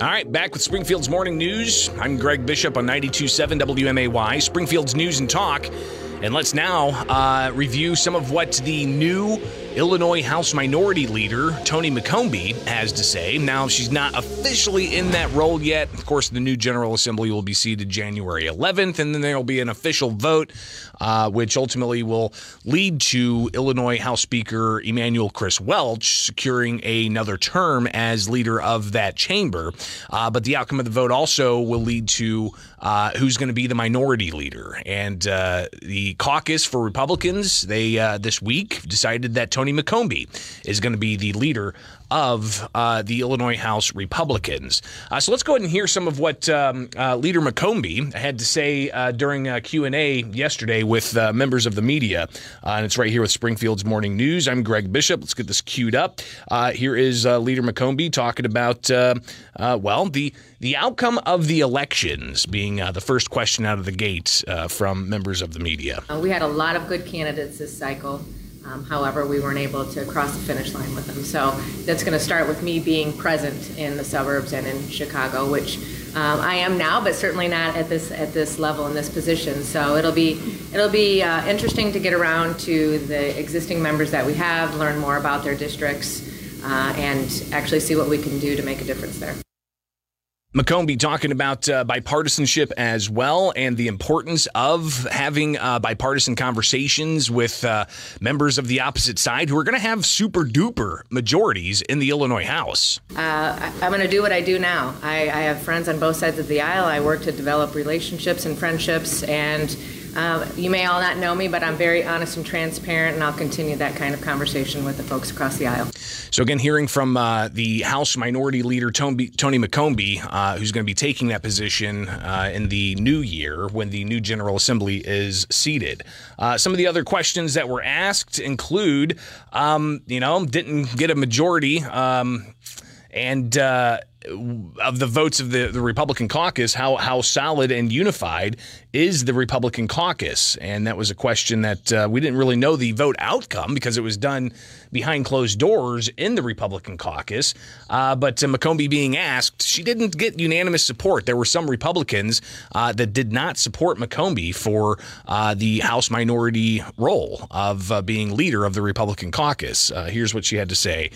All right, back with Springfield's Morning News. I'm Greg Bishop on 92.7 WMAY, Springfield's News and Talk. And let's now uh, review some of what the new Illinois House Minority Leader, Tony McCombie, has to say. Now, she's not officially in that role yet. Of course, the new General Assembly will be seated January 11th, and then there will be an official vote, uh, which ultimately will lead to Illinois House Speaker Emanuel Chris Welch securing another term as leader of that chamber. Uh, but the outcome of the vote also will lead to uh, who's going to be the minority leader. And uh, the caucus for Republicans, they uh, this week decided that Tony McCombie is going to be the leader of uh, the Illinois House Republicans. Uh, so let's go ahead and hear some of what um, uh, Leader McCombie had to say uh, during and A yesterday with uh, members of the media, uh, and it's right here with Springfield's Morning News. I'm Greg Bishop. Let's get this queued up. here is Leader McCombie talking about well the the outcome of the elections being the first question out of the gate from members of the media. we had a lot of good candidates this cycle. Um, however, we weren't able to cross the finish line with them. So that's going to start with me being present in the suburbs and in Chicago, which um, I am now, but certainly not at this at this level in this position. So it'll be it'll be uh, interesting to get around to the existing members that we have, learn more about their districts, uh, and actually see what we can do to make a difference there. McCombie talking about uh, bipartisanship as well and the importance of having uh, bipartisan conversations with uh, members of the opposite side who are going to have super duper majorities in the Illinois House. Uh, I, am going to do what I do now. I, I have friends on both sides of the aisle. I work to develop relationships and friendships and uh, you may all not know me, but I'm very honest and transparent, and I'll continue that kind of conversation with the folks across the aisle. So, again, hearing from uh, the House Minority Leader Tony, Toni McCombie, uh, who's going to be taking that position uh, in the new year when the new General Assembly is seated. Uh, some of the other questions that were asked include, um, you know, didn't get a majority. Um, and uh, of the votes of the, the Republican caucus, how how solid and unified is the Republican caucus? And that was a question that uh, we didn't really know the vote outcome because it was done behind closed doors in the Republican caucus. Uh, but uh, McCombie being asked, she didn't get unanimous support. There were some Republicans uh, that did not support McCombie for uh, the House minority role of uh, being leader of the Republican caucus. here's what she had to say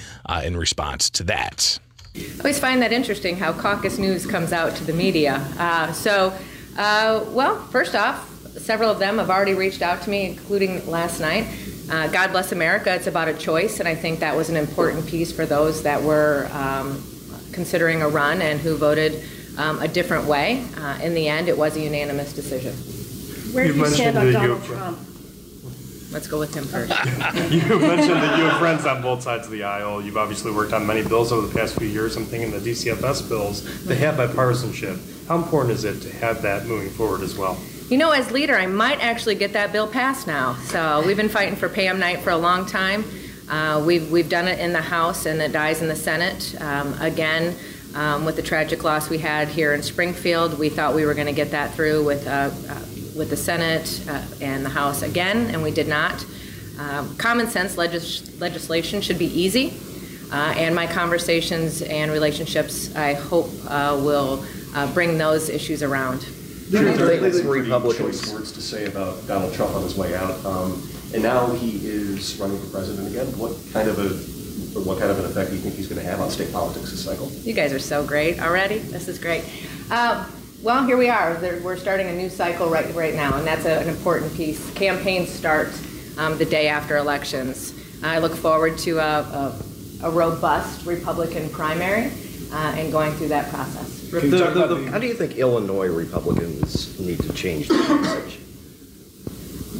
in response to that. I always find that interesting how caucus news comes out to the media. Uh, so, uh, well, first off, several of them have already reached out to me, including last night. Uh, God bless America. It's about a choice, and I think that was an important piece for those that were um, considering a run and who voted um, a different way. Uh, in the end, it was a unanimous decision. Where do you stand on Donald Trump? Let's go with him first. you mentioned that you have friends on both sides of the aisle. You've obviously worked on many bills over the past few years. I'm thinking the DCFS bills. They have bipartisanship. How important is it to have that moving forward as well? You know, as leader, I might actually get that bill passed now. So we've been fighting for Pam Night for a long time. Uh, we've, we've done it in the House and it dies in the Senate. Um, again, um, with the tragic loss we had here in Springfield, we thought we were going to get that through with uh, uh, with the Senate uh, and the House again, and we did not. Um, common sense legis- legislation should be easy, uh, and my conversations and relationships, I hope, uh, will uh, bring those issues around. Sure, there are some Republican words to say about Donald Trump on his way out, um, and now he is running for president again. What kind of a what kind of an effect do you think he's going to have on state politics this cycle? You guys are so great already. This is great. Uh, well, here we are. We're starting a new cycle right right now, and that's a, an important piece. Campaigns start um, the day after elections. I look forward to a, a, a robust Republican primary uh, and going through that process. The, the, the, how do you think Illinois Republicans need to change the message?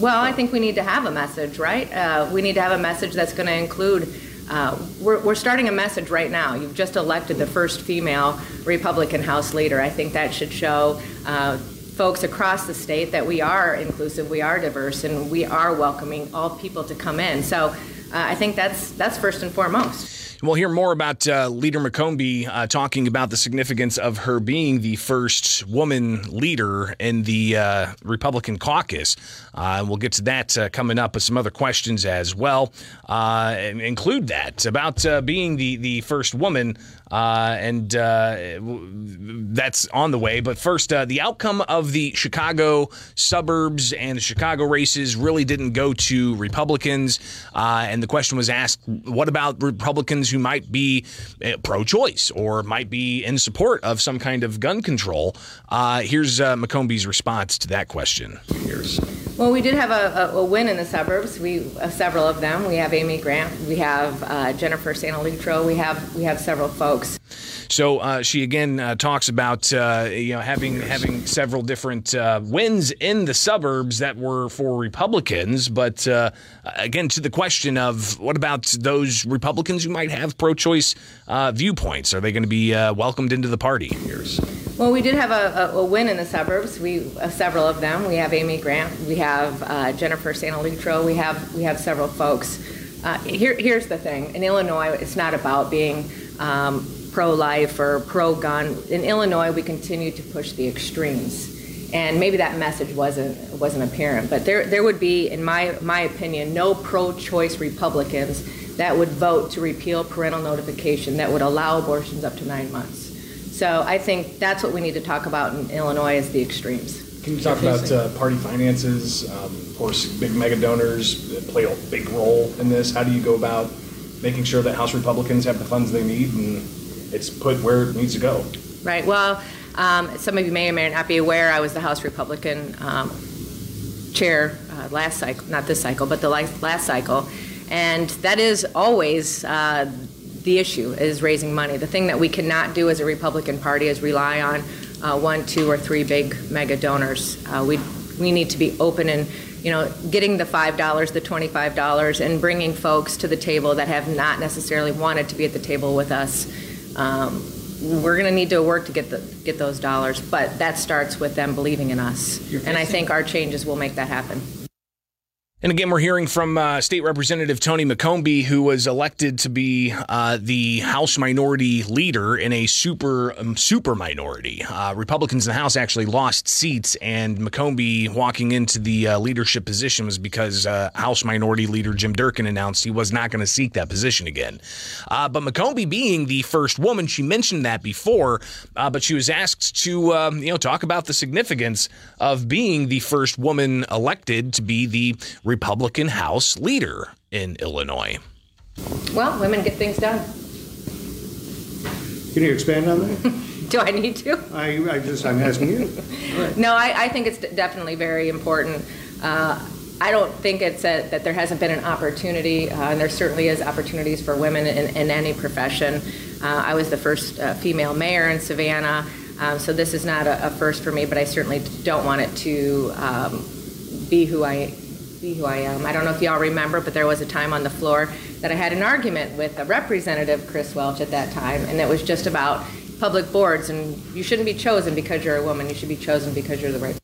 Well, I think we need to have a message, right? Uh, we need to have a message that's going to include uh, we're, we're starting a message right now. You've just elected the first female Republican House leader. I think that should show uh, folks across the state that we are inclusive, we are diverse, and we are welcoming all people to come in. So uh, I think that's that's first and foremost. We'll hear more about uh, Leader McCombie uh, talking about the significance of her being the first woman leader in the uh, Republican caucus. Uh, we'll get to that uh, coming up with some other questions as well. Uh, include that about being the, the first woman and that's on the way. But first, the outcome of the Chicago suburbs and the Chicago races really didn't go to Republicans. And the question was asked what about Republicans who might be uh, pro choice or might be in support of some kind of gun control? Uh, here's McCombie's response to that question. Here's. Well, we did have a, a, win in the suburbs. We uh, several of them. We have Amy Grant. We have uh, Jennifer Sanalitro. We have we have several folks. So uh, she again uh, talks about uh, you know having having several different uh, wins in the suburbs that were for Republicans, but again to the question of what about those Republicans who might have pro-choice viewpoints? Are they going to be welcomed into the party? Well, we did have a, a, win in the suburbs. We uh, several of them. We have Amy Grant. We have uh, Jennifer Sanalitro. We have we have several folks. Uh, here, here's the thing: in Illinois, it's not about being um, pro-life or pro-gun. In Illinois, we continue to push the extremes, and maybe that message wasn't wasn't apparent. But there there would be, in my my opinion, no pro-choice Republicans that would vote to repeal parental notification that would allow abortions up to nine months. So I think that's what we need to talk about in Illinois is the extremes. Can you talk about uh, party finances? Um, of course, big mega donors play a big role in this. How do you go about making sure that House Republicans have the funds they need and it's put where it needs to go? Right. Well, um, some of you may or may not be aware I was the House Republican um, chair uh, last cycle, not this cycle, but the last cycle. And that is always uh, the issue is raising money. The thing that we cannot do as a Republican Party is rely on uh, one, two, or three big mega donors. Uh, we we need to be open and you know getting the five dollars, the twenty-five dollars, and bringing folks to the table that have not necessarily wanted to be at the table with us. Um, we're going to need to work to get the get those dollars, but that starts with them believing in us, and I think our changes will make that happen. And again, we're hearing from uh, State Representative Tony McCombie, who was elected to be uh, the House Minority Leader in a super um, super minority. Uh, Republicans in the House actually lost seats, and McCombie walking into the uh, leadership position was because uh, House Minority Leader Jim Durkin announced he was not going to seek that position again. Uh, but McCombie, being the first woman, she mentioned that before, but she was asked to um, you know talk about the significance of being the first woman elected to be the Republican House leader in Illinois. Well, women get things done. Can you expand on that? Do I need to? I, I just, I'm asking you. Right. No, I, I, think it's definitely very important. Uh, I don't think it's a, that there hasn't been an opportunity, uh, and there certainly is opportunities for women in, in any profession. Uh, I was the first uh, female mayor in Savanna, um, so this is not a, a, first for me, but I certainly don't want it to um, be who I be who I am. I don't know if y'all remember, but there was a time on the floor that I had an argument with a representative, Chris Welch, at that time, and it was just about public boards, and you shouldn't be chosen because you're a woman. You should be chosen because you're the right.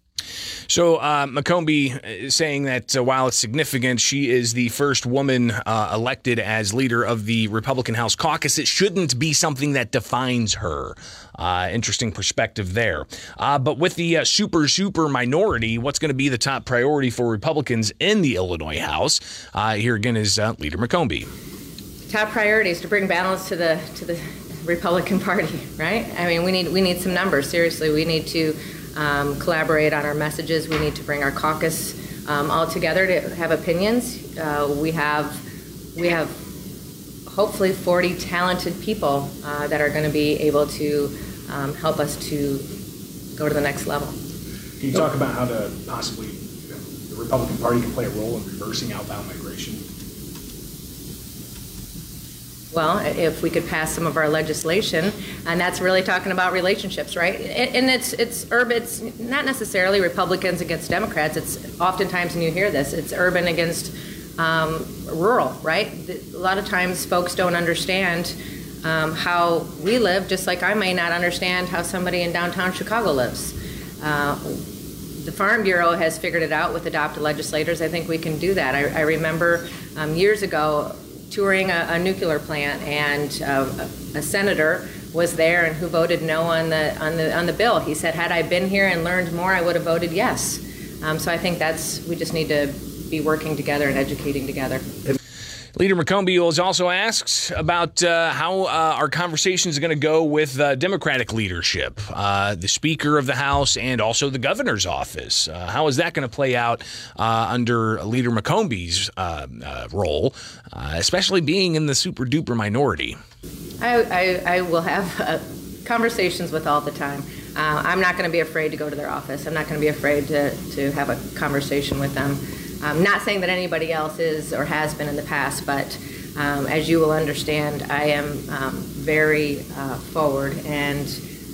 So uh, McCombie is saying that uh, while it's significant, she is the first woman uh, elected as leader of the Republican House caucus. It shouldn't be something that defines her. Uh, interesting perspective there. Uh, but with the uh, super, super minority, what's going to be the top priority for Republicans in the Illinois House? Uh, here again is uh, Leader McCombie. Top priority is to bring balance to the to the Republican Party, right? I mean, we need we need some numbers. Seriously, we need to um, collaborate on our messages. We need to bring our caucus um, all together to have opinions. Uh, we have we have hopefully 40 talented people uh, that are going to be able to um, help us to go to the next level. Can you talk about how to possibly you know, the Republican Party can play a role in reversing outbound migration? Well, if we could pass some of our legislation, and that's really talking about relationships, right? And it's it's urban. It's not necessarily Republicans against Democrats. It's oftentimes, and you hear this, it's urban against um, rural, right? A lot of times, folks don't understand um, how we live, just like I may not understand how somebody in downtown Chicago lives. Uh, the Farm Bureau has figured it out with adopted legislators. I think we can do that. I, I remember um, years ago touring a, a nuclear plant, and uh, a senator was there and who voted no on the on the on the bill. He said, "Had I been here and learned more, I would have voted yes." Um, so I think that's we just need to be working together and educating together. Leader McCombie also asked about uh, how uh, our conversations are going to go with uh, Democratic leadership, uh, the Speaker of the House, and also the governor's office. Uh, how is that going to play out uh, under Leader McCombie's role, especially being in the super duper minority? I, I, I will have conversations with all the time. I'm not going to be afraid to go to their office. I'm not going to be afraid to, to have a conversation with them. I'm not saying that anybody else is or has been in the past, but um, as you will understand, I am um, very uh, forward and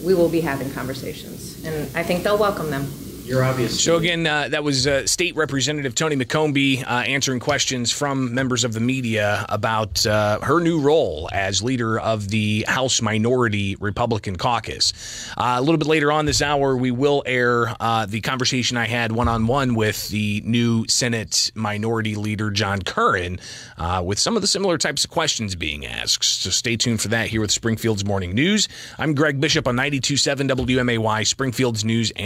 we will be having conversations. And I think they'll welcome them. You're obvious. So again, uh, that was uh, State Representative Tony McCombie uh, answering questions from members of the media about uh, her new role as leader of the House Minority Republican Caucus. Uh, a little bit later on this hour, we will air uh, the conversation I had one on one with the new Senate Minority Leader John Curran, with some of the similar types of questions being asked. So stay tuned for that here with Springfield's Morning News. I'm Greg Bishop on 92.7 WMAY, Springfield's News and